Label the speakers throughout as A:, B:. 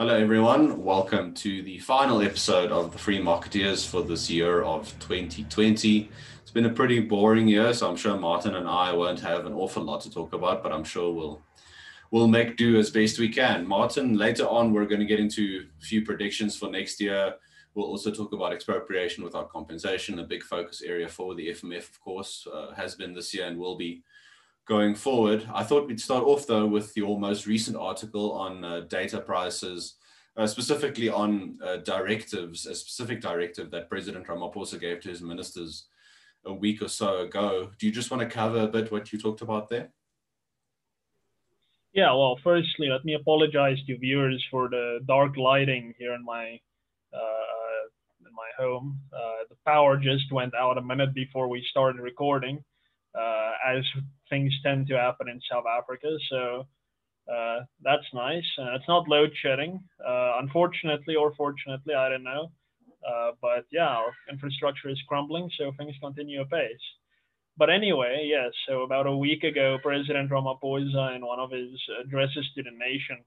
A: Hello, everyone. Welcome to the final episode of the Free Marketeers for this year of 2020. It's been a pretty boring year, so I'm sure Martin and I won't have an awful lot to talk about, but I'm sure we'll we'll make do as best we can. Martin, later on, we're going to get into a few predictions for next year. We'll also talk about expropriation without compensation, a big focus area for the FMF, of course, uh, has been this year and will be going forward. I thought we'd start off though with your most recent article on uh, data prices, uh, specifically on uh, directives, a specific directive that President Ramaphosa gave to his ministers a week or so ago. Do you just want to cover a bit what you talked about there?
B: Yeah, well, firstly, let me apologize to viewers for the dark lighting here in my uh, in my home. Uh, the power just went out a minute before we started recording uh, as things tend to happen in South Africa. So uh, that's nice. Uh, it's not load shedding, uh, unfortunately or fortunately, I don't know. Uh, but yeah, our infrastructure is crumbling, so things continue apace. But anyway, yes. So about a week ago, President Ramaphosa, in one of his addresses to the nation,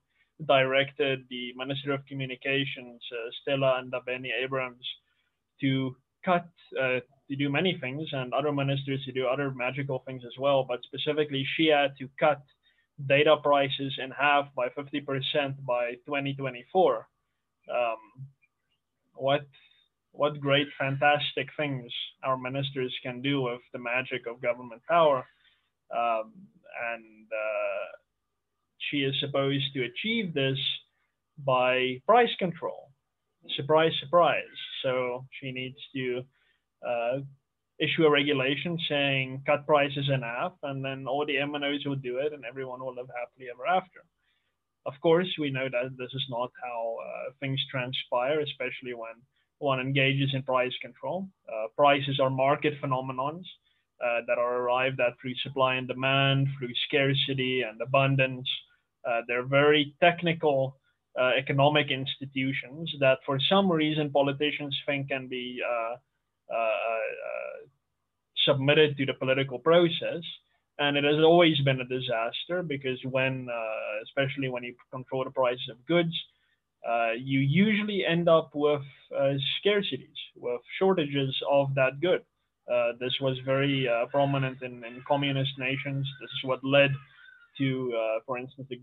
B: directed the Minister of Communications, uh, Stella Ndabeni Abrams, to cut to do many things and other ministers to do other magical things as well. But specifically, she had to cut data prices in half by 50% by 2024. Um, what what great, fantastic things our ministers can do with the magic of government power. Um, and uh, she is supposed to achieve this by price control. Surprise, surprise. So she needs to issue a regulation saying cut prices in half, and then all the MNOs will do it, and everyone will live happily ever after. Of course, we know that this is not how uh, things transpire, especially when one engages in price control. Uh, prices are market phenomenons uh, that are arrived at through supply and demand, through scarcity and abundance. Uh, they're very technical uh, economic institutions that, for some reason, politicians think can be uh, uh, submitted to the political process. And it has always been a disaster because when, uh, especially when you control the prices of goods, you usually end up with scarcities, with shortages of that good. Uh, this was very uh, prominent in, in, communist nations. This is what led to, uh, for instance, the,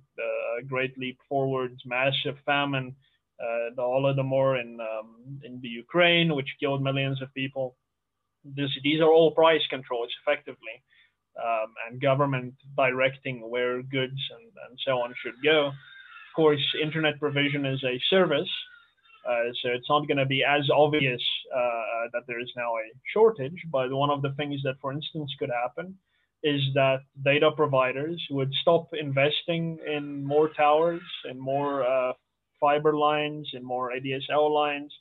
B: Great Leap Forward's massive famine uh, the Holodomor in um, in the Ukraine, which killed millions of people. This, these are all price controls, effectively, um, and government directing where goods and, and so on should go. Of course, internet provision is a service, uh, so it's not going to be as obvious uh, that there is now a shortage. But one of the things that, for instance, could happen is that data providers would stop investing in more towers and more uh, fiber lines and more ADSL lines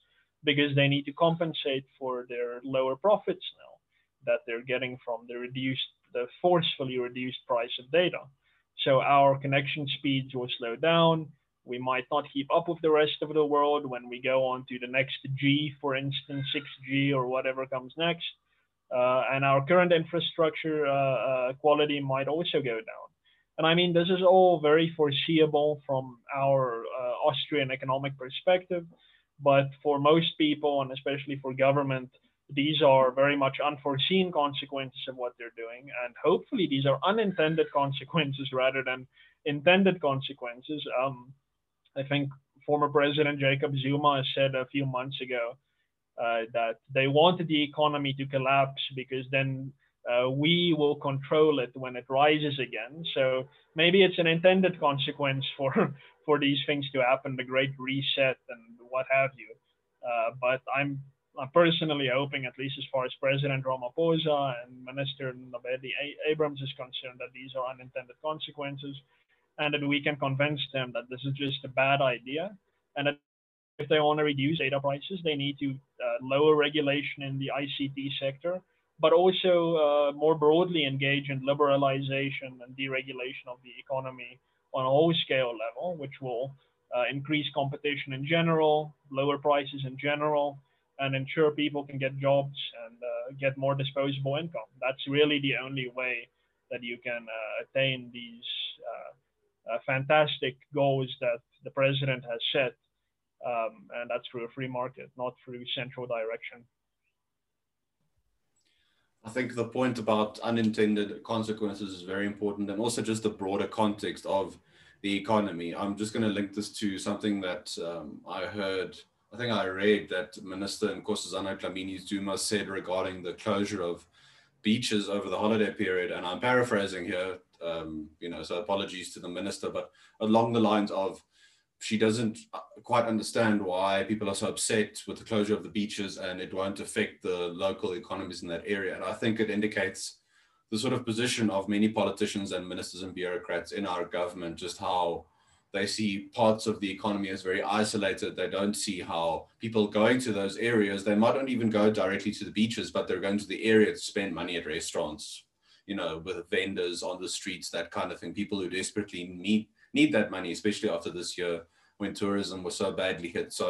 B: because they need to compensate for their lower profits now that they're getting from the reduced, the forcefully reduced price of data. So our connection speeds will slow down. We might not keep up with the rest of the world when we go on to the next G, for instance, 6G or whatever comes next. Uh, and our current infrastructure uh, uh, quality might also go down. And I mean, this is all very foreseeable from our uh, Austrian economic perspective. But for most people, and especially for government, these are very much unforeseen consequences of what they're doing. And hopefully, these are unintended consequences rather than intended consequences. Um, I think former President Jacob Zuma said a few months ago uh, that they wanted the economy to collapse because then uh, we will control it when it rises again. So maybe it's an intended consequence for for these things to happen, the Great Reset and what have you. Uh, but I'm, I'm personally hoping, at least as far as President Ramaphosa and Minister Ndabeni Abrams is concerned, that these are unintended consequences, and that we can convince them that this is just a bad idea, and that if they want to reduce data prices, they need to uh, lower regulation in the ICT sector but also uh, more broadly engage in liberalization and deregulation of the economy on a whole scale level, which will uh, increase competition in general, lower prices in general, and ensure people can get jobs and uh, get more disposable income. That's really the only way that you can uh, attain these uh, uh, fantastic goals that the president has set, um, and that's through a free market, not through central direction.
A: I think the point about unintended consequences is very important, and also just the broader context of the economy. I'm just going to link this to something that um, I heard. I think I read that Minister Nkosazana Dlamini Zuma said regarding the closure of beaches over the holiday period, and I'm paraphrasing here. Um, you know, so apologies to the minister, but along the lines of she doesn't uh, quite understand why people are so upset with the closure of the beaches and it won't affect the local economies in that area. And I think it indicates the sort of position of many politicians and ministers and bureaucrats in our government, just how they see parts of the economy as very isolated. They don't see how people going to those areas, they might not even go directly to the beaches, but they're going to the area to spend money at restaurants, you know, with vendors on the streets, that kind of thing. People who desperately need need that money, especially after this year when tourism was so badly hit. So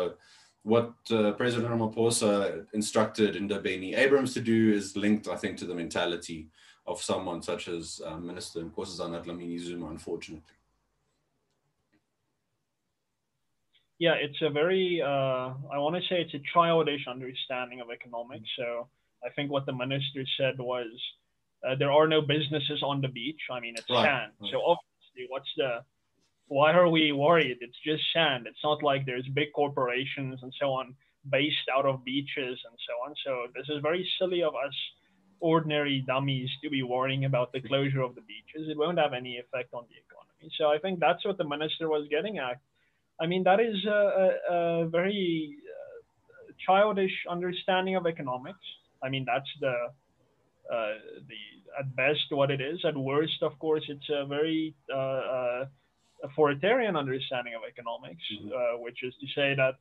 A: what uh, President Ramaphosa instructed Ndabeni Abrams to do is linked, I think, to the mentality of someone such as uh, Minister Nkosazana Dlamini Zuma, unfortunately.
B: Yeah, it's a very, uh, I want to say it's a childish understanding of economics. So I think what the minister said was uh, there are no businesses on the beach. I mean, it's right. sand. Right. So obviously, what's the, why are we worried? It's just sand. It's not like there's big corporations and so on based out of beaches and so on. So this is very silly of us ordinary dummies to be worrying about the closure of the beaches. It won't have any effect on the economy. So I think that's what the minister was getting at. I mean, that is a, a, very uh, childish understanding of economics. I mean, that's the uh, the at best what it is. At worst, of course, it's a very uh, uh authoritarian understanding of economics, mm-hmm. Uh, which is to say that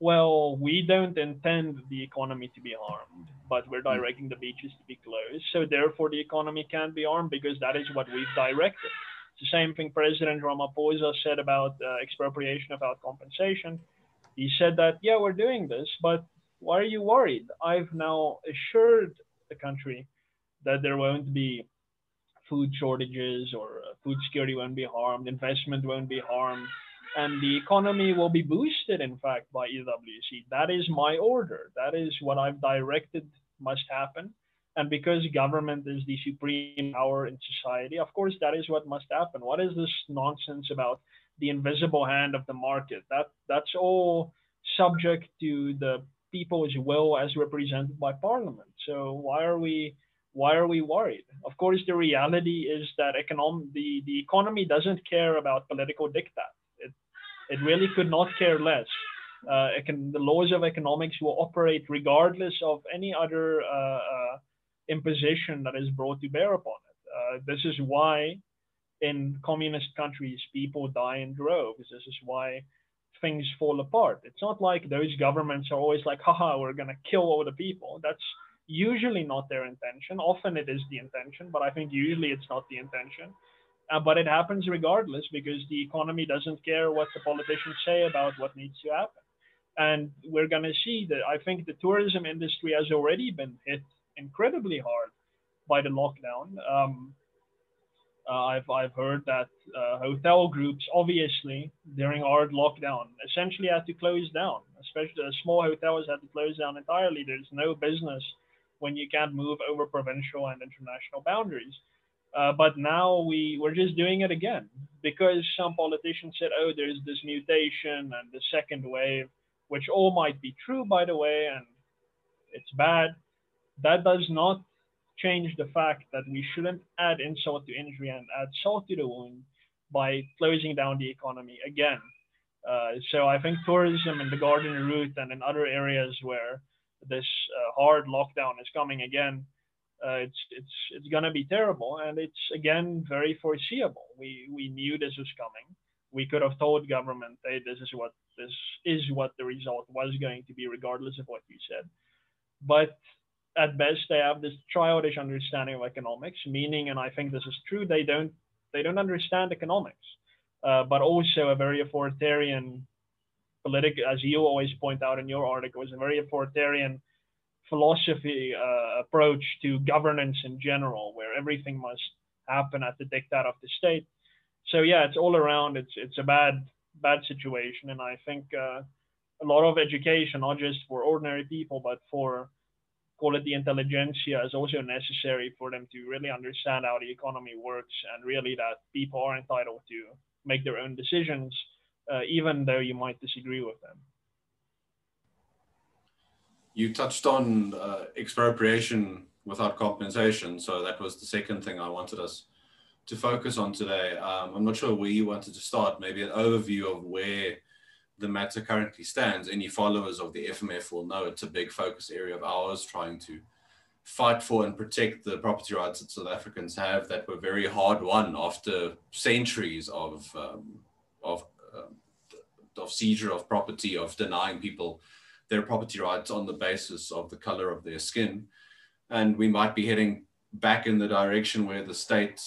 B: well, we don't intend the economy to be harmed, but we're hmm. directing the beaches to be closed. So therefore, the economy can't be harmed because that is what we've directed. It's the same thing President Ramaphosa said about uh, expropriation without compensation. He said that, yeah, we're doing this, but why are you worried? I've now assured the country that there won't be food shortages or uh, food security won't be harmed, investment won't be harmed and the economy will be boosted, in fact, by EWC. That is my order. That is what I've directed must happen. And because government is the supreme power in society, of course, that is what must happen. What is this nonsense about the invisible hand of the market? That that's all subject to the people's will as represented by parliament. So why are we why are we worried? Of course, the reality is that economic the, the economy doesn't care about political diktat. It it really could not care less. Uh, can, the laws of economics will operate regardless of any other uh, uh, imposition that is brought to bear upon it. Uh, this is why in communist countries people die in droves. This is why things fall apart. It's not like those governments are always like, haha, we're going to kill all the people. That's usually not their intention. Often it is the intention, but I think usually it's not the intention. Uh, but it happens regardless because the economy doesn't care what the politicians say about what needs to happen. And we're going to see that I think the tourism industry has already been hit incredibly hard by the lockdown. Um, uh, I've, I've heard that uh, hotel groups, obviously, during hard lockdown, essentially had to close down, especially the small hotels had to close down entirely. There's no business when you can't move over provincial and international boundaries. Uh, but now we we're just doing it again because some politicians said, "Oh, there's this mutation and the second wave," which all might be true, by the way, and it's bad. That does not change the fact that we shouldn't add insult to injury and add salt to the wound by closing down the economy again. Uh, so I think tourism in the Garden Route and in other areas where this uh, hard lockdown is coming again uh, it's it's it's gonna be terrible, and it's again very foreseeable. We we knew this was coming. We could have told government, hey, this is what this is what the result was going to be, regardless of what you said. But at best, they have this childish understanding of economics, meaning, and I think this is true, they don't they don't understand economics, uh, but also a very authoritarian political, as you always point out in your article, is a very authoritarian philosophy uh, approach to governance in general, where everything must happen at the diktat of the state. So yeah, it's all around. It's it's a bad bad situation. And I think uh, a lot of education, not just for ordinary people, but for call it the intelligentsia, is also necessary for them to really understand how the economy works and really that people are entitled to make their own decisions, uh, even though you might disagree with them.
A: You touched on uh, expropriation without compensation, so that was the second thing I wanted us to focus on today. Um, I'm not sure where you wanted to start, maybe an overview of where the matter currently stands. Any followers of the FMF will know it's a big focus area of ours, trying to fight for and protect the property rights that South Africans have that were very hard won after centuries of um, of um, of seizure of property, of denying people their property rights on the basis of the color of their skin, and we might be heading back in the direction where the state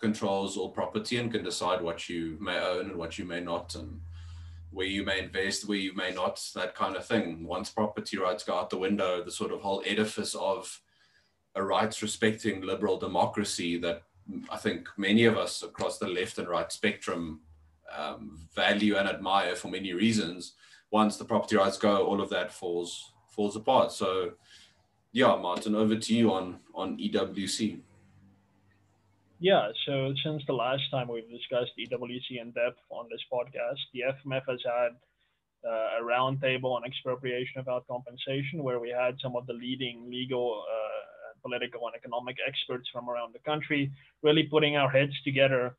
A: controls all property and can decide what you may own and what you may not, and where you may invest, where you may not, that kind of thing. Once property rights go out the window, the sort of whole edifice of a rights respecting liberal democracy that I think many of us across the left and right spectrum um, value and admire for many reasons. Once the property rights go, all of that falls falls apart. So, yeah, Martin, over to you on on EWC.
B: Yeah, so since the last time we've discussed EWC in depth on this podcast, the FMF has had uh, a roundtable on expropriation without compensation, where we had some of the leading legal, uh, political, and economic experts from around the country really putting our heads together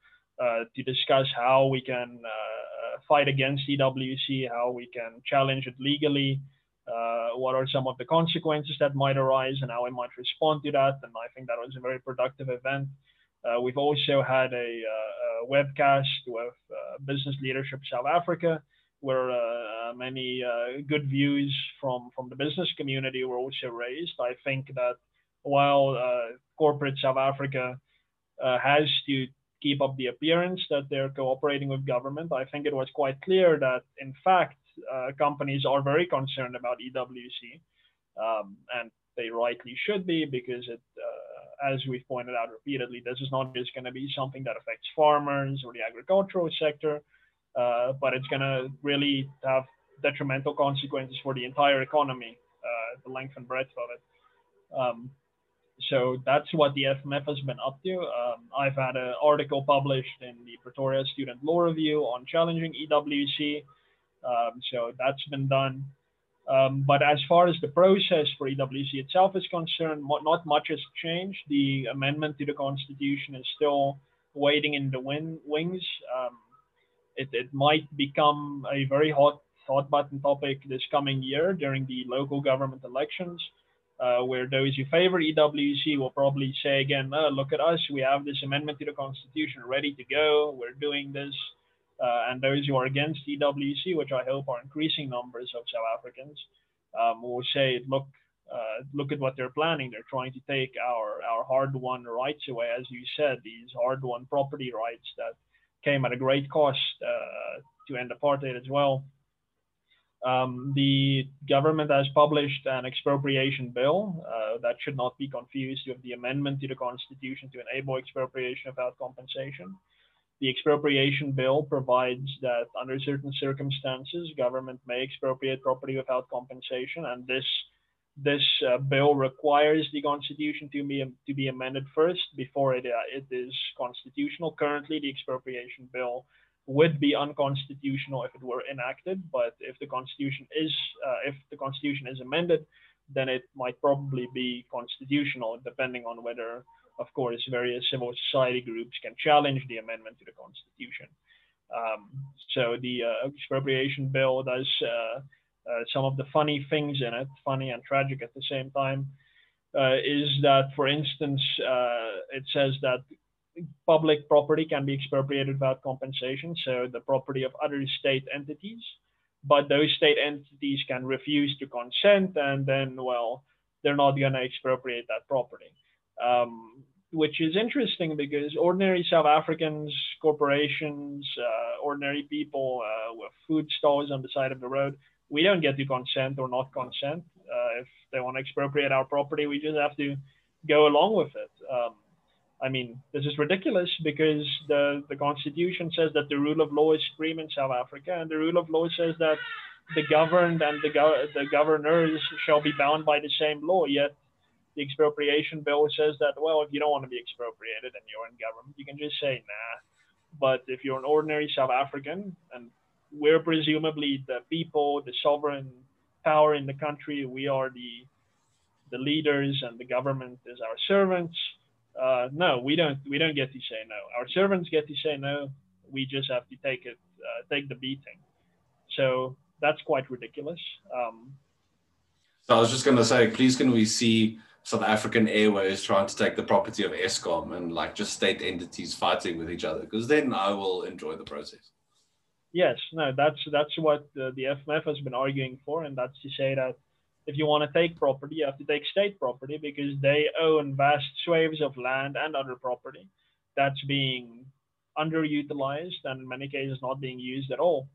B: to discuss how we can uh, fight against EWC, how we can challenge it legally, uh, what are some of the consequences that might arise, and how we might respond to that. And I think that was a very productive event. Uh, we've also had a, uh, a webcast with uh, Business Leadership South Africa, where many good views from, from the business community were also raised. I think that while corporate South Africa has to keep up the appearance that they're cooperating with government, I think it was quite clear that, in fact, uh, companies are very concerned about EWC, um, and they rightly should be because it uh, as we've pointed out repeatedly, this is not just going to be something that affects farmers or the agricultural sector, uh, but it's going to really have detrimental consequences for the entire economy, uh, the length and breadth of it. Um, so that's what the FMF has been up to. Um, I've had an article published in the Pretoria Student Law Review on challenging EWC. Um, so that's been done. Um, but as far as the process for EWC itself is concerned, not much has changed. The amendment to the Constitution is still waiting in the win- wings. Um, it, it might become a very hot thought button topic this coming year during the local government elections, uh, where those who favor EWC will probably say again, oh, look at us, we have this amendment to the Constitution ready to go, we're doing this uh, and those who are against EWC, which I hope are increasing numbers of South Africans, um, will say, look, uh, look at what they're planning. They're trying to take our, our hard-won rights away, as you said, these hard-won property rights that came at a great cost uh, to end apartheid as well. Um, the government has published an expropriation bill uh, that should not be confused with the amendment to the constitution to enable expropriation without compensation. The expropriation bill provides that under certain circumstances, government may expropriate property without compensation, and this this uh, bill requires the constitution to be to be amended first before it uh, it is constitutional. Currently, the expropriation bill would be unconstitutional if it were enacted, but if the constitution is uh, if the constitution is amended, then it might probably be constitutional, depending on whether of course, various civil society groups can challenge the amendment to the Constitution. Um, so the uh, expropriation bill does uh, uh, some of the funny things in it, funny and tragic at the same time, uh, is that, for instance, uh, it says that public property can be expropriated without compensation, so the property of other state entities, but those state entities can refuse to consent, and then, well, they're not going to expropriate that property. Um, which is interesting because ordinary South Africans, corporations, uh, ordinary people uh, with food stalls on the side of the road, we don't get to consent or not consent. Uh, if they want to expropriate our property, we just have to go along with it. Um, I mean, this is ridiculous because the, the constitution says that the rule of law is supreme in South Africa, and the rule of law says that the governed and the, go- the governors shall be bound by the same law. Yet the expropriation bill says that, well, if you don't want to be expropriated and you're in government, you can just say, nah. But if you're an ordinary South African, and we're presumably the people, the sovereign power in the country, we are the the leaders and the government is our servants. Uh, no, we don't. We don't get to say no. Our servants get to say no. We just have to take it, uh, take the beating. So that's quite ridiculous. Um,
A: so I was just going to say, please, can we see South African Airways trying to take the property of Eskom and like just state entities fighting with each other? Because then I will enjoy the process.
B: Yes, no, that's that's what the, the FMF has been arguing for, and that's to say that if you want to take property, you have to take state property because they own vast swathes of land and other property that's being underutilized and in many cases not being used at all.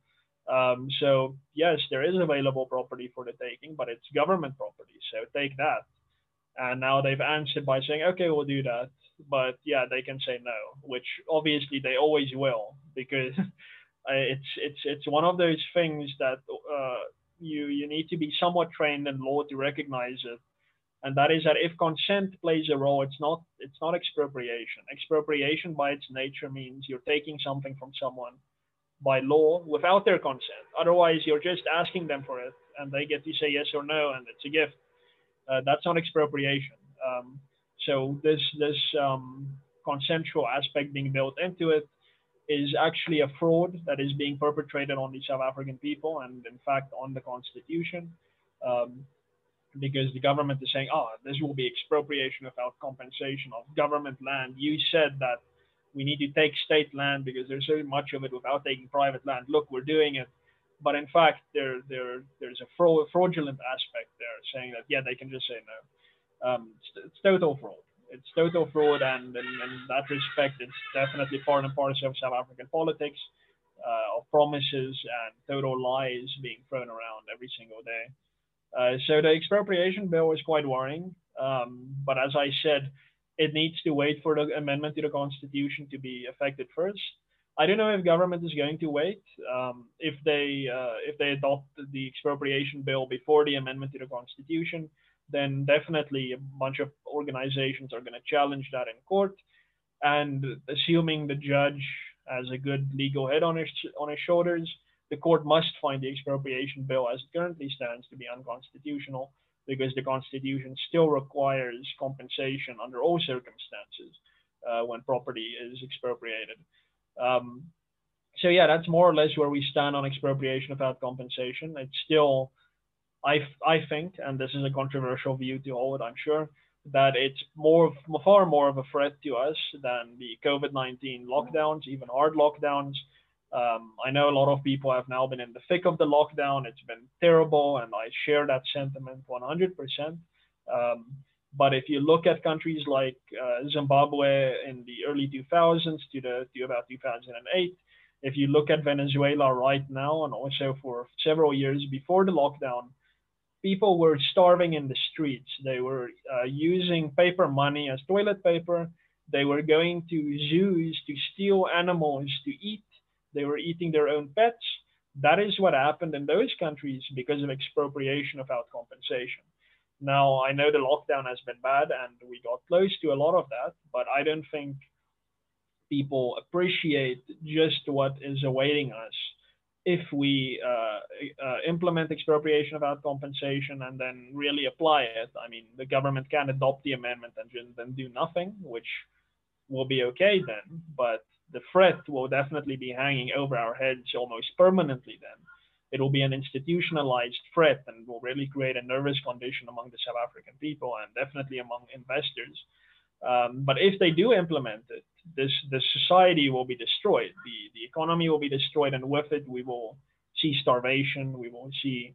B: Um, so yes, there is available property for the taking, but it's government property. So take that. And now they've answered by saying, okay, we'll do that. But yeah, they can say no, which obviously they always will because it's it's it's one of those things that uh, you you need to be somewhat trained in law to recognize it. And that is that if consent plays a role it's not it's not expropriation. Expropriation by its nature means you're taking something from someone by law without their consent. Otherwise you're just asking them for it and they get to say yes or no and it's a gift. Uh, that's not expropriation. Um, so this this um, consensual aspect being built into it is actually a fraud that is being perpetrated on the South African people and, in fact, on the constitution. Um, because the government is saying, oh, this will be expropriation without compensation of government land. You said that we need to take state land because there's so much of it without taking private land. Look, we're doing it. But in fact, there, there, there's a fraudulent aspect there saying that, yeah, they can just say no. Um, it's, it's total fraud it's total fraud, and in, that respect, it's definitely part and parcel of South African politics, uh, of promises and total lies being thrown around every single day. Uh, so the expropriation bill is quite worrying, um, but as I said, it needs to wait for the amendment to the constitution to be effected first. I don't know if government is going to wait. Um, if they uh, if they adopt the expropriation bill before the amendment to the constitution, then definitely a bunch of organizations are going to challenge that in court. And assuming the judge has a good legal head on his on his shoulders, the court must find the expropriation bill as it currently stands to be unconstitutional because the Constitution still requires compensation under all circumstances uh, when property is expropriated. Um, so yeah, that's more or less where we stand on expropriation without compensation. It's still I, I think, and this is a controversial view to hold, I'm sure, that it's more far more of a threat to us than the COVID-19 lockdowns, even hard lockdowns. Um, I know a lot of people have now been in the thick of the lockdown. It's been terrible, and I share that sentiment 100%. Um, but if you look at countries like uh, Zimbabwe in the early 2000s to the to about 2008, if you look at Venezuela right now, and also for several years before the lockdown, people were starving in the streets. They were uh, using paper money as toilet paper. They were going to zoos to steal animals to eat. They were eating their own pets. That is what happened in those countries because of expropriation without compensation. Now, I know the lockdown has been bad and we got close to a lot of that, but I don't think people appreciate just what is awaiting us if we uh, uh, implement expropriation without compensation and then really apply it, I mean, the government can adopt the amendment and then do nothing, which will be okay then. But the threat will definitely be hanging over our heads almost permanently then. It will be an institutionalized threat and will really create a nervous condition among the South African people and definitely among investors. Um, but if they do implement it, this the society will be destroyed. The the economy will be destroyed, and with it, we will see starvation. We will see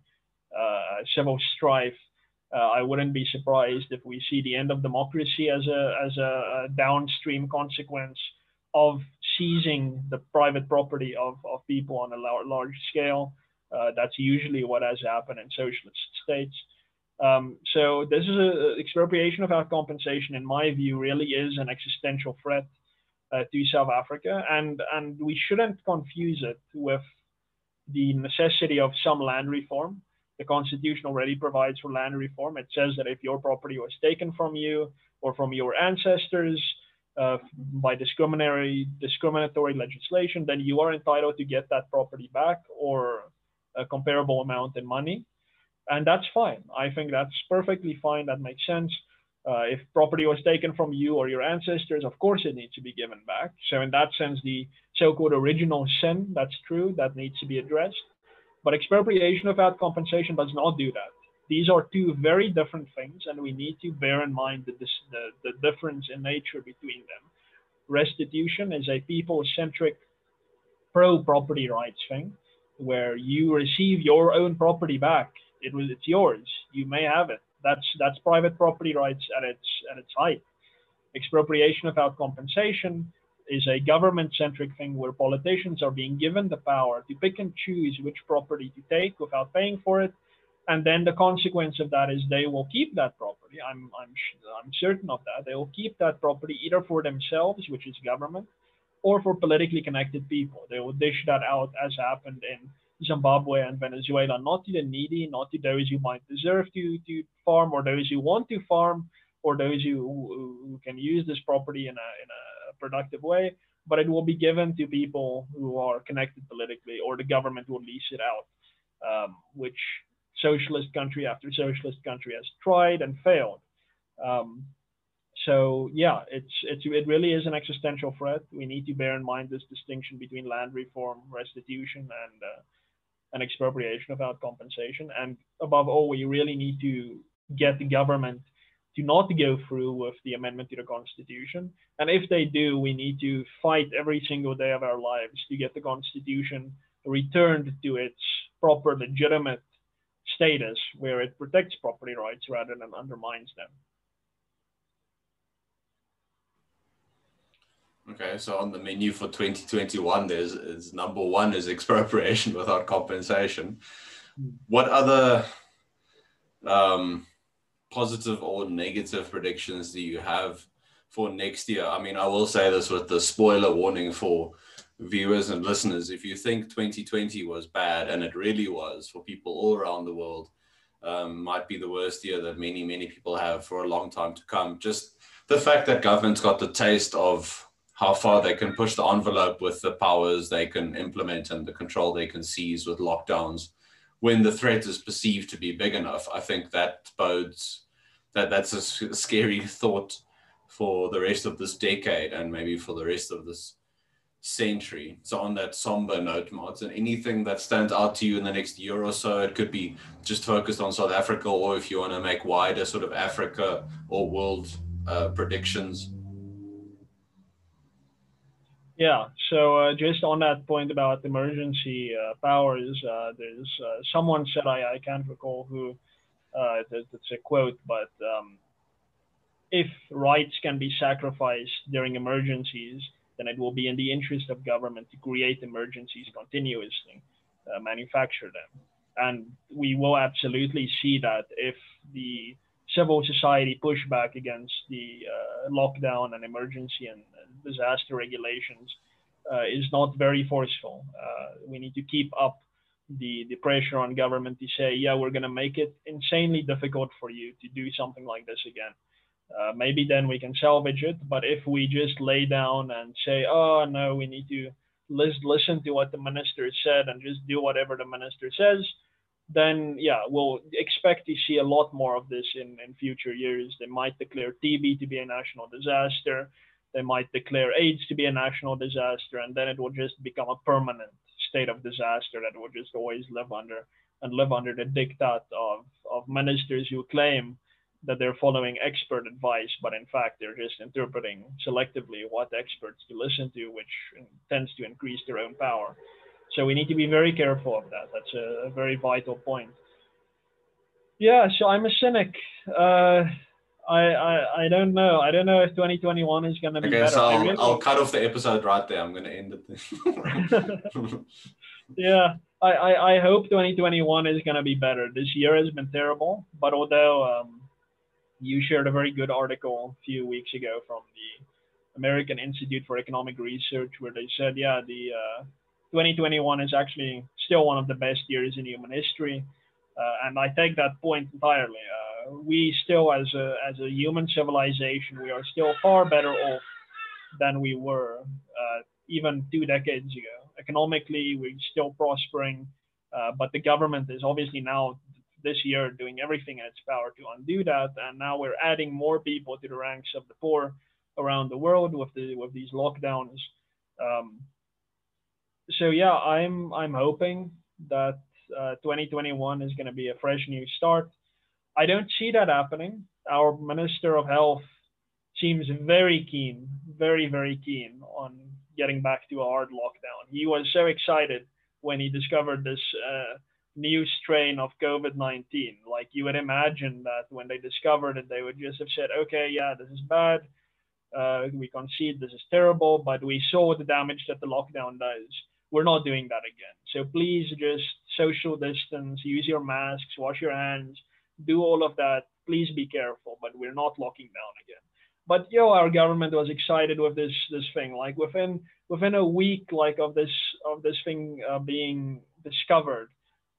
B: uh, civil strife. Uh, I wouldn't be surprised if we see the end of democracy as a as a, a downstream consequence of seizing the private property of, of people on a large scale. Uh, that's usually what has happened in socialist states. Um, so this is a expropriation without compensation, in my view, really is an existential threat uh, to South Africa, and and we shouldn't confuse it with the necessity of some land reform. The Constitution already provides for land reform. It says that if your property was taken from you or from your ancestors uh, by discriminatory discriminatory legislation, then you are entitled to get that property back or a comparable amount in money and that's fine. I think that's perfectly fine. That makes sense. Uh, if property was taken from you or your ancestors, of course it needs to be given back. So in that sense, the so-called original sin, that's true, that needs to be addressed. But expropriation without compensation does not do that. These are two very different things, and we need to bear in mind the, the, the difference in nature between them. Restitution is a people-centric pro-property rights thing, where you receive your own property back it was it's yours. You may have it. That's that's private property rights at its at its height. Expropriation without compensation is a government-centric thing where politicians are being given the power to pick and choose which property to take without paying for it, and then the consequence of that is they will keep that property. I'm I'm I'm certain of that. They will keep that property either for themselves, which is government, or for politically connected people. They will dish that out as happened in Zimbabwe and Venezuela, not to the needy, not to those who might deserve to, to farm or those who want to farm or those who, who can use this property in a, in a productive way, but it will be given to people who are connected politically or the government will lease it out, um, which socialist country after socialist country has tried and failed. Um, so yeah, it's, it's, it really is an existential threat. We need to bear in mind this distinction between land reform, restitution, and uh, an expropriation without compensation. And above all, we really need to get the government to not go through with the amendment to the Constitution. And if they do, we need to fight every single day of our lives to get the Constitution returned to its proper, legitimate status where it protects property rights rather than undermines them.
A: Okay, so on the menu for 2021, there's is number one is expropriation without compensation. What other um, positive or negative predictions do you have for next year? I mean, I will say this with the spoiler warning for viewers and listeners. If you think 2020 was bad, and it really was for people all around the world, um, might be the worst year that many, many people have for a long time to come. Just the fact that government's got the taste of how far they can push the envelope with the powers they can implement and the control they can seize with lockdowns when the threat is perceived to be big enough. I think that bodes that that's a scary thought for the rest of this decade and maybe for the rest of this century. So on that somber note, Martin, anything that stands out to you in the next year or so, it could be just focused on South Africa, or if you want to make wider sort of Africa or world uh, predictions.
B: Yeah, so uh, just on that point about emergency uh, powers, uh, there's uh, someone said, I, I can't recall who, uh, it's a quote, but um, if rights can be sacrificed during emergencies, then it will be in the interest of government to create emergencies continuously, uh, manufacture them. And we will absolutely see that if the civil society pushback against the lockdown and emergency and disaster regulations uh, is not very forceful. Uh, we need to keep up the, the pressure on government to say, yeah, we're going to make it insanely difficult for you to do something like this again. Uh, maybe then we can salvage it. But if we just lay down and say, oh, no, we need to listen to what the minister said and just do whatever the minister says, then yeah, we'll expect to see a lot more of this in, in future years. They might declare TB to be a national disaster. They might declare AIDS to be a national disaster, and then it will just become a permanent state of disaster that will just always live under and live under the diktat of, of ministers who claim that they're following expert advice, but in fact they're just interpreting selectively what experts to listen to, which uh, tends to increase their own power. So we need to be very careful of that. That's a, very vital point. Yeah, so I'm a cynic. Uh, I, I I don't know. I don't know if 2021 is going to be okay, better.
A: so I'll, really... I'll cut off the episode right there. I'm going to end it.
B: yeah, I, I, I hope 2021 is going to be better. This year has been terrible, but although um, you shared a very good article a few weeks ago from the American Institute for Economic Research, where they said, yeah, the uh, 2021 is actually still one of the best years in human history, uh, and I take that point entirely. Uh, we still, as a as a human civilization, we are still far better off than we were uh, even two decades ago economically, we're still prospering, uh, but the government is obviously now this year doing everything in its power to undo that. And now we're adding more people to the ranks of the poor around the world with the with these lockdowns. Um, so yeah, I'm I'm hoping that uh, 2021 is going to be a fresh new start. I don't see that happening. Our Minister of Health seems very keen, very very keen on getting back to a hard lockdown. He was so excited when he discovered this uh, new strain of COVID 19. Like you would imagine that when they discovered it, they would just have said, okay, yeah, this is bad. Uh, we concede this is terrible, but we saw the damage that the lockdown does. We're not doing that again. So please just social distance, use your masks, wash your hands, do all of that. Please be careful, but we're not locking down again. But you know our government was excited with this this thing. Like within within a week like of this of this thing uh, being discovered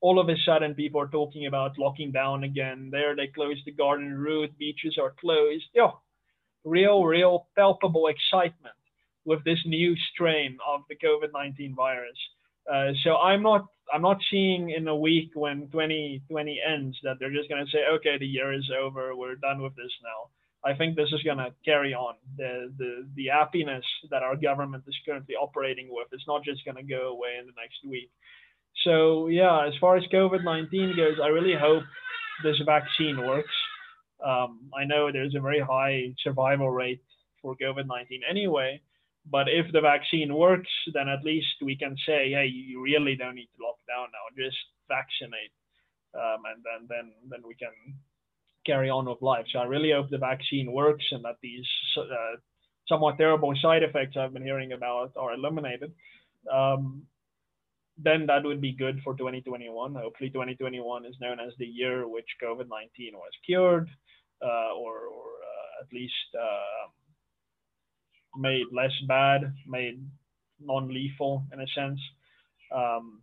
B: all of a sudden people are talking about locking down again. There they closed the garden route beaches are closed. Yo real real palpable excitement with this new strain of the covid-19 virus uh, so i'm not i'm not seeing in a week when 2020 ends that they're just going to say okay the year is over we're done with this now I think this is going to carry on. The, the, the happiness that our government is currently operating with is not just going to go away in the next week. So, yeah, as far as COVID 19 goes, I really hope this vaccine works. Um, I know there's a very high survival rate for COVID 19 anyway, but if the vaccine works, then at least we can say, hey, you really don't need to lock down now, just vaccinate. Um, and then, then, then we can carry on with life. So I really hope the vaccine works and that these uh, somewhat terrible side effects I've been hearing about are eliminated. Um, then that would be good for 2021. Hopefully, 2021 is known as the year which COVID 19 was cured uh, or, or uh, at least uh, made less bad, made non lethal in a sense. Um,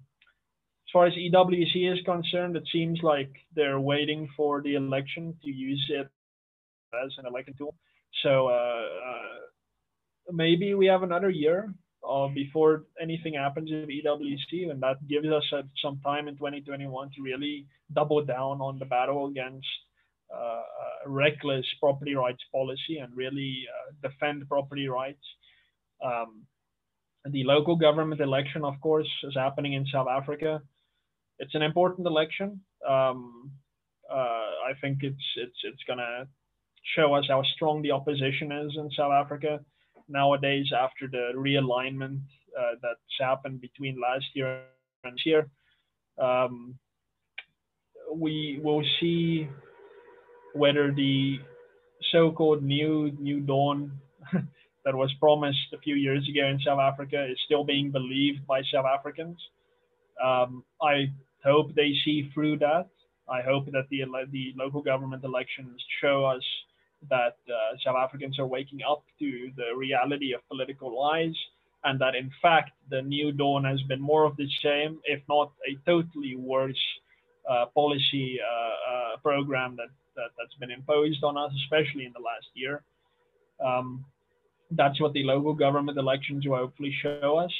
B: as far as EWC is concerned, it seems like they're waiting for the election to use it as an election tool. So uh, uh, maybe we have another year uh, before anything happens with EWC, and that gives us uh, some time in 2021 to really double down on the battle against reckless property rights policy and really defend property rights. Um, the local government election, of course, is happening in South Africa it's an important election. Um, uh, I think it's it's it's gonna show us how strong the opposition is in South Africa nowadays after the realignment uh, that's happened between last year and this year. Um, we will see whether the so-called new new dawn that was promised a few years ago in South Africa is still being believed by South Africans. Um, I hope they see through that. I hope that the the local government elections show us that uh, South Africans are waking up to the reality of political lies, and that in fact the new dawn has been more of the same, if not a totally worse uh, policy uh, uh program that, that that's been imposed on us, especially in the last year. Um, that's what the local government elections will hopefully show us.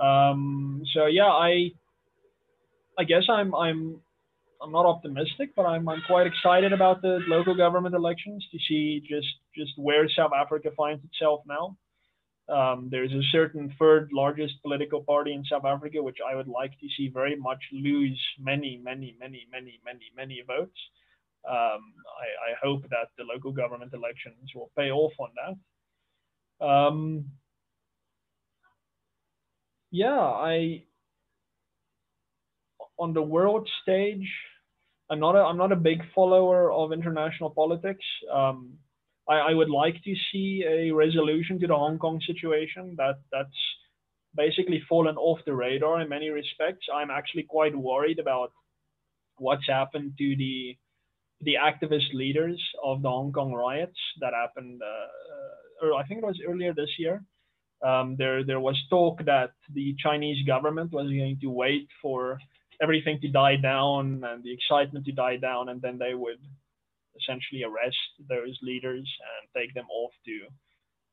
B: Um, so yeah, I I guess I'm I'm I'm not optimistic, but I'm I'm quite excited about the local government elections to see just just where South Africa finds itself now. Um, there's a certain third largest political party in South Africa, which I would like to see very much lose many, many, many, many, many, many votes. Um, I, I, hope that the local government elections will pay off on that. Um, yeah, I on the world stage, I'm not a, I'm not a big follower of international politics. Um, I, I, would like to see a resolution to the Hong Kong situation. That that's basically fallen off the radar in many respects. I'm actually quite worried about what's happened to the the activist leaders of the Hong Kong riots that happened, uh, or I think it was earlier this year. Um, there, there was talk that the Chinese government was going to wait for everything to die down and the excitement to die down, and then they would essentially arrest those leaders and take them off to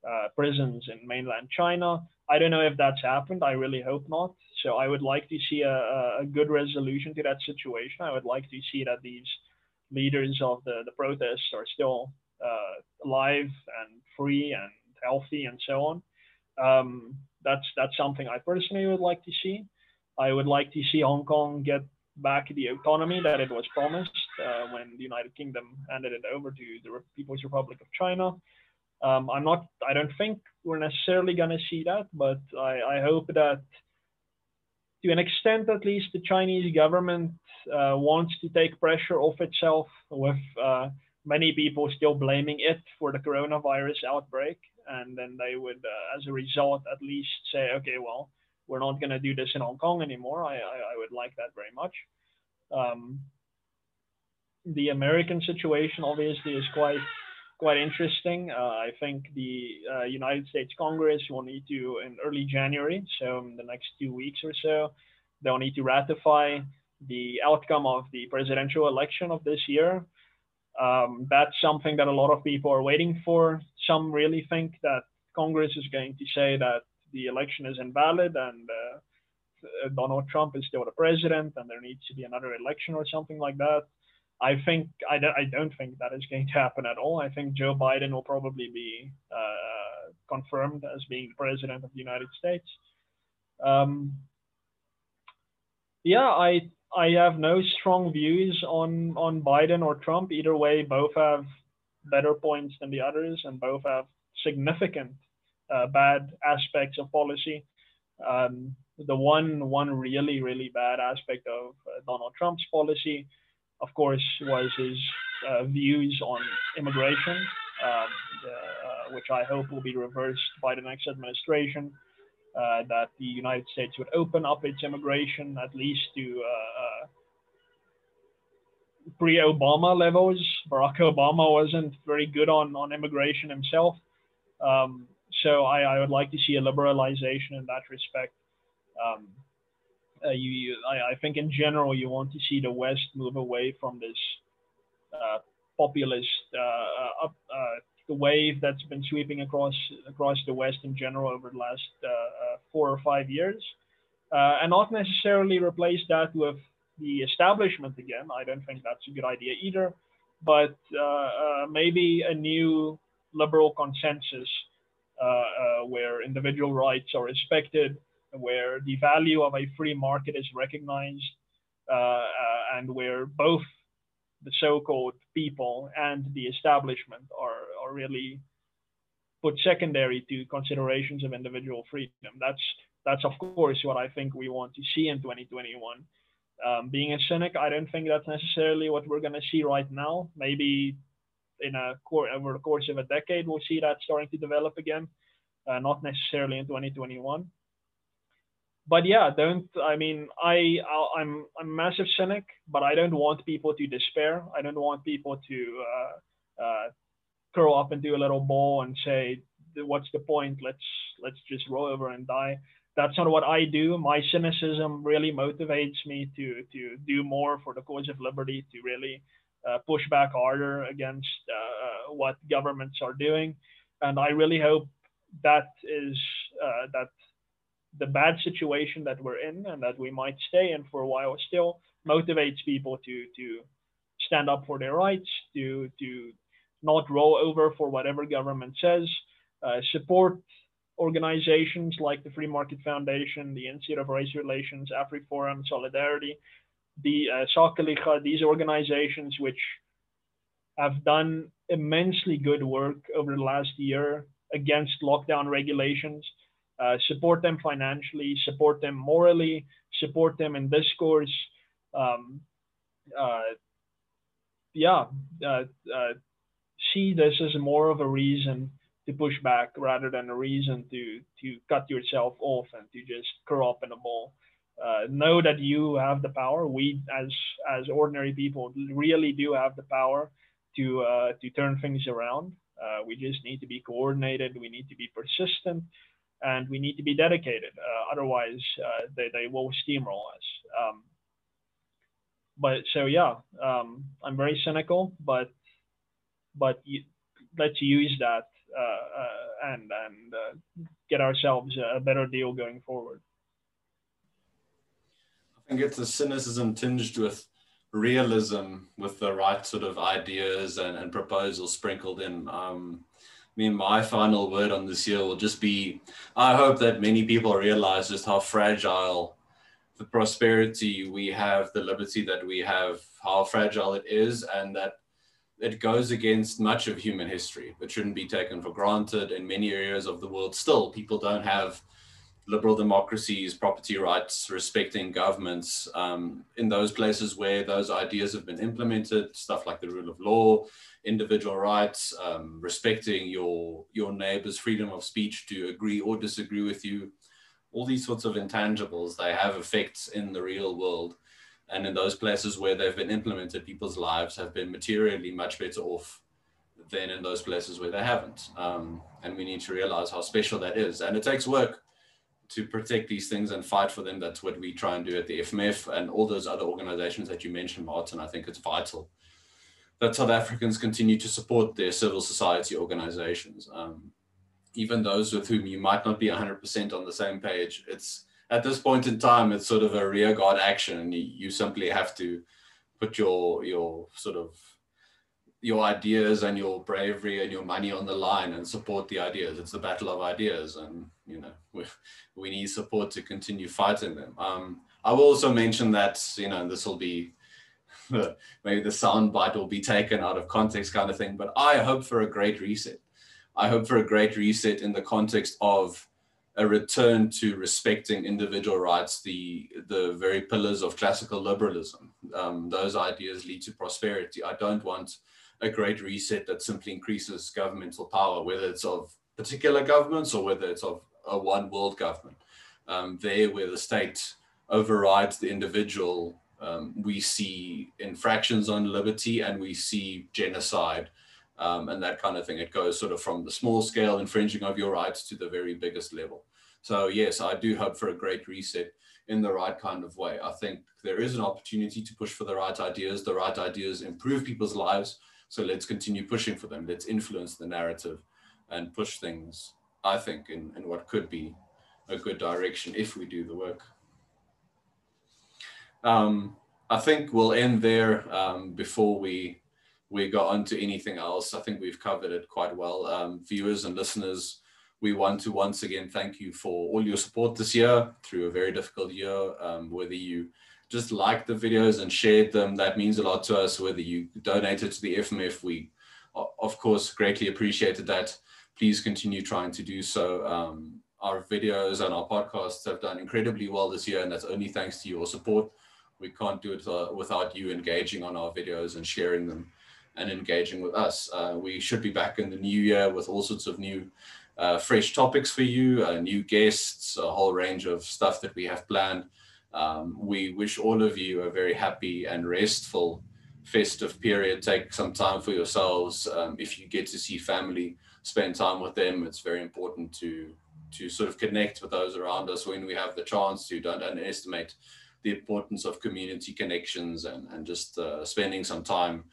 B: uh, prisons in mainland China. I don't know if that's happened. I really hope not. So I would like to see a, a good resolution to that situation. I would like to see that these leaders of the, the protests are still uh, alive and free and healthy and so on. Um, that's that's something I personally would like to see. I would like to see Hong Kong get back the autonomy that it was promised uh, when the United Kingdom handed it over to the People's Republic of China. Um, I'm not. I don't think we're necessarily going to see that, but I, I, hope that, to an extent at least, the Chinese government uh, wants to take pressure off itself, with uh, many people still blaming it for the coronavirus outbreak, and then they would, uh, as a result, at least say, okay, well, we're not going to do this in Hong Kong anymore. I, I, I would like that very much. Um, the American situation obviously is quite quite interesting. Uh, I think the uh, United States Congress will need to in early January, so in the next two weeks or so, they'll need to ratify the outcome of the presidential election of this year. Um, that's something that a lot of people are waiting for. Some really think that Congress is going to say that the election is invalid and uh, Donald Trump is still the president and there needs to be another election or something like that. I think I, I don't think that is going to happen at all. I think Joe Biden will probably be uh, confirmed as being the president of the United States. Um, yeah, I I have no strong views on on Biden or Trump. Either way, both have better points than the others, and both have significant uh, bad aspects of policy. Um, the one one really really bad aspect of uh, Donald Trump's policy, of course, was his uh, views on immigration, um, uh, which I hope will be reversed by the next administration. Uh, that the United States would open up its immigration at least to uh, pre-Obama levels. Barack Obama wasn't very good on, on immigration himself. Um, so I, I would like to see a liberalization in that respect. Um, uh, you, you I, I, think in general you want to see the West move away from this uh, populist uh, up, uh, the wave that's been sweeping across across the West in general over the last uh, uh, four or five years, and not necessarily replace that with the establishment again. I don't think that's a good idea either, but maybe a new liberal consensus uh, uh, where individual rights are respected, where the value of a free market is recognized, uh, and where both the so-called people and the establishment are, are really put secondary to considerations of individual freedom. That's that's of course what I think we want to see in 2021. Um, being a cynic, I don't think that's necessarily what we're going to see right now. Maybe in a core over the course of a decade, we'll see that starting to develop again, uh, not necessarily in 2021. But yeah, don't. I mean, I I'm I'm a massive cynic, but I don't want people to despair. I don't want people to uh, uh, curl up into a little ball and say, "What's the point? Let's let's just roll over and die." That's not what I do. My cynicism really motivates me to to do more for the cause of liberty, to really uh, push back harder against uh, uh, what governments are doing. And I really hope that is that the bad situation that we're in and that we might stay in for a while still motivates people to to stand up for their rights, to to not roll over for whatever government says, uh, support organizations like the Free Market Foundation, the Institute of Race Relations, AfriForum, Solidarity, the uh, these organizations which have done immensely good work over the last year against lockdown regulations. Uh, support them financially, support them morally, support them in discourse. Um, uh, yeah, uh, uh see this as more of a reason to push back rather than a reason to to cut yourself off and to just curl up in a ball. Uh, know that you have the power. We, as as ordinary people, really do have the power to to turn things around. We just need to be coordinated. We need to be persistent, and we need to be dedicated. Uh, otherwise, uh, they they will steamroll us. Um, but so yeah, um, I'm very cynical, but but you, let's use that uh, and and get ourselves a better deal going forward.
A: I think it's a cynicism tinged with realism with the right sort of ideas and, and proposals sprinkled in. Um, I mean, my final word on this year will just be I hope that many people realize just how fragile the prosperity we have, the liberty that we have, how fragile it is, and that it goes against much of human history. It shouldn't be taken for granted. In many areas of the world, still, people don't have liberal democracies, property rights, respecting governments um, in those places where those ideas have been implemented, stuff like the rule of law, individual rights, um, respecting your your neighbor's freedom of speech to agree or disagree with you, all these sorts of intangibles, they have effects in the real world. And in those places where they've been implemented, people's lives have been materially much better off than in those places where they haven't. Um, and we need to realize how special that is. And it takes work to protect these things and fight for them. That's what we try and do at the FMF and all those other organizations that you mentioned, Martin. I think it's vital that South Africans continue to support their civil society organizations. Um, even those with whom you might not be 100% on the same page. It's at this point in time, it's sort of a rearguard action, and you, you simply have to put your your sort of your ideas and your bravery and your money on the line and support the ideas. It's the battle of ideas, and you know we, we need support to continue fighting them. Um, I will also mention that you know this will be maybe the sound bite will be taken out of context kind of thing, but I hope for a great reset. I hope for a great reset in the context of a return to respecting individual rights, the the very pillars of classical liberalism. Um, those ideas lead to prosperity. I don't want a great reset that simply increases governmental power, whether it's of particular governments or whether it's of a one world government. Um, there, where the state overrides the individual, um, we see infractions on liberty and we see genocide um, and that kind of thing. It goes sort of from the small scale infringing of your rights to the very biggest level. So, yes, I do hope for a great reset in the right kind of way. I think there is an opportunity to push for the right ideas. The right ideas improve people's lives so let's continue pushing for them. Let's influence the narrative and push things, I think, in, in what could be a good direction if we do the work. Um, I think we'll end there um, before we we go on to anything else. I think we've covered it quite well. Um, viewers and listeners, we want to once again thank you for all your support this year through a very difficult year. Um, whether you just liked the videos and shared them. That means a lot to us. Whether you donated to the FMF, we of course greatly appreciated that. Please continue trying to do so. Um, our videos and our podcasts have done incredibly well this year, and that's only thanks to your support. We can't do it uh, without you engaging on our videos and sharing them and engaging with us. Uh, we should be back in the new year with all sorts of new, uh, fresh topics for you, uh, new guests, a whole range of stuff that we have planned. Um, we wish all of you a very happy and restful festive period. Take some time for yourselves. Um, if you get to see family, spend time with them. It's very important to to sort of connect with those around us when we have the chance to. Don't underestimate the importance of community connections and, and just uh, spending some time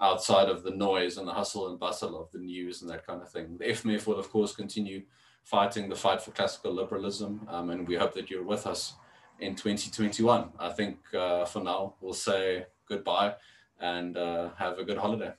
A: outside of the noise and the hustle and bustle of the news and that kind of thing. The FMF will, of course, continue fighting the fight for classical liberalism, um, and we hope that you're with us in 2021. I think uh, for now, we'll say goodbye and uh, have a good holiday.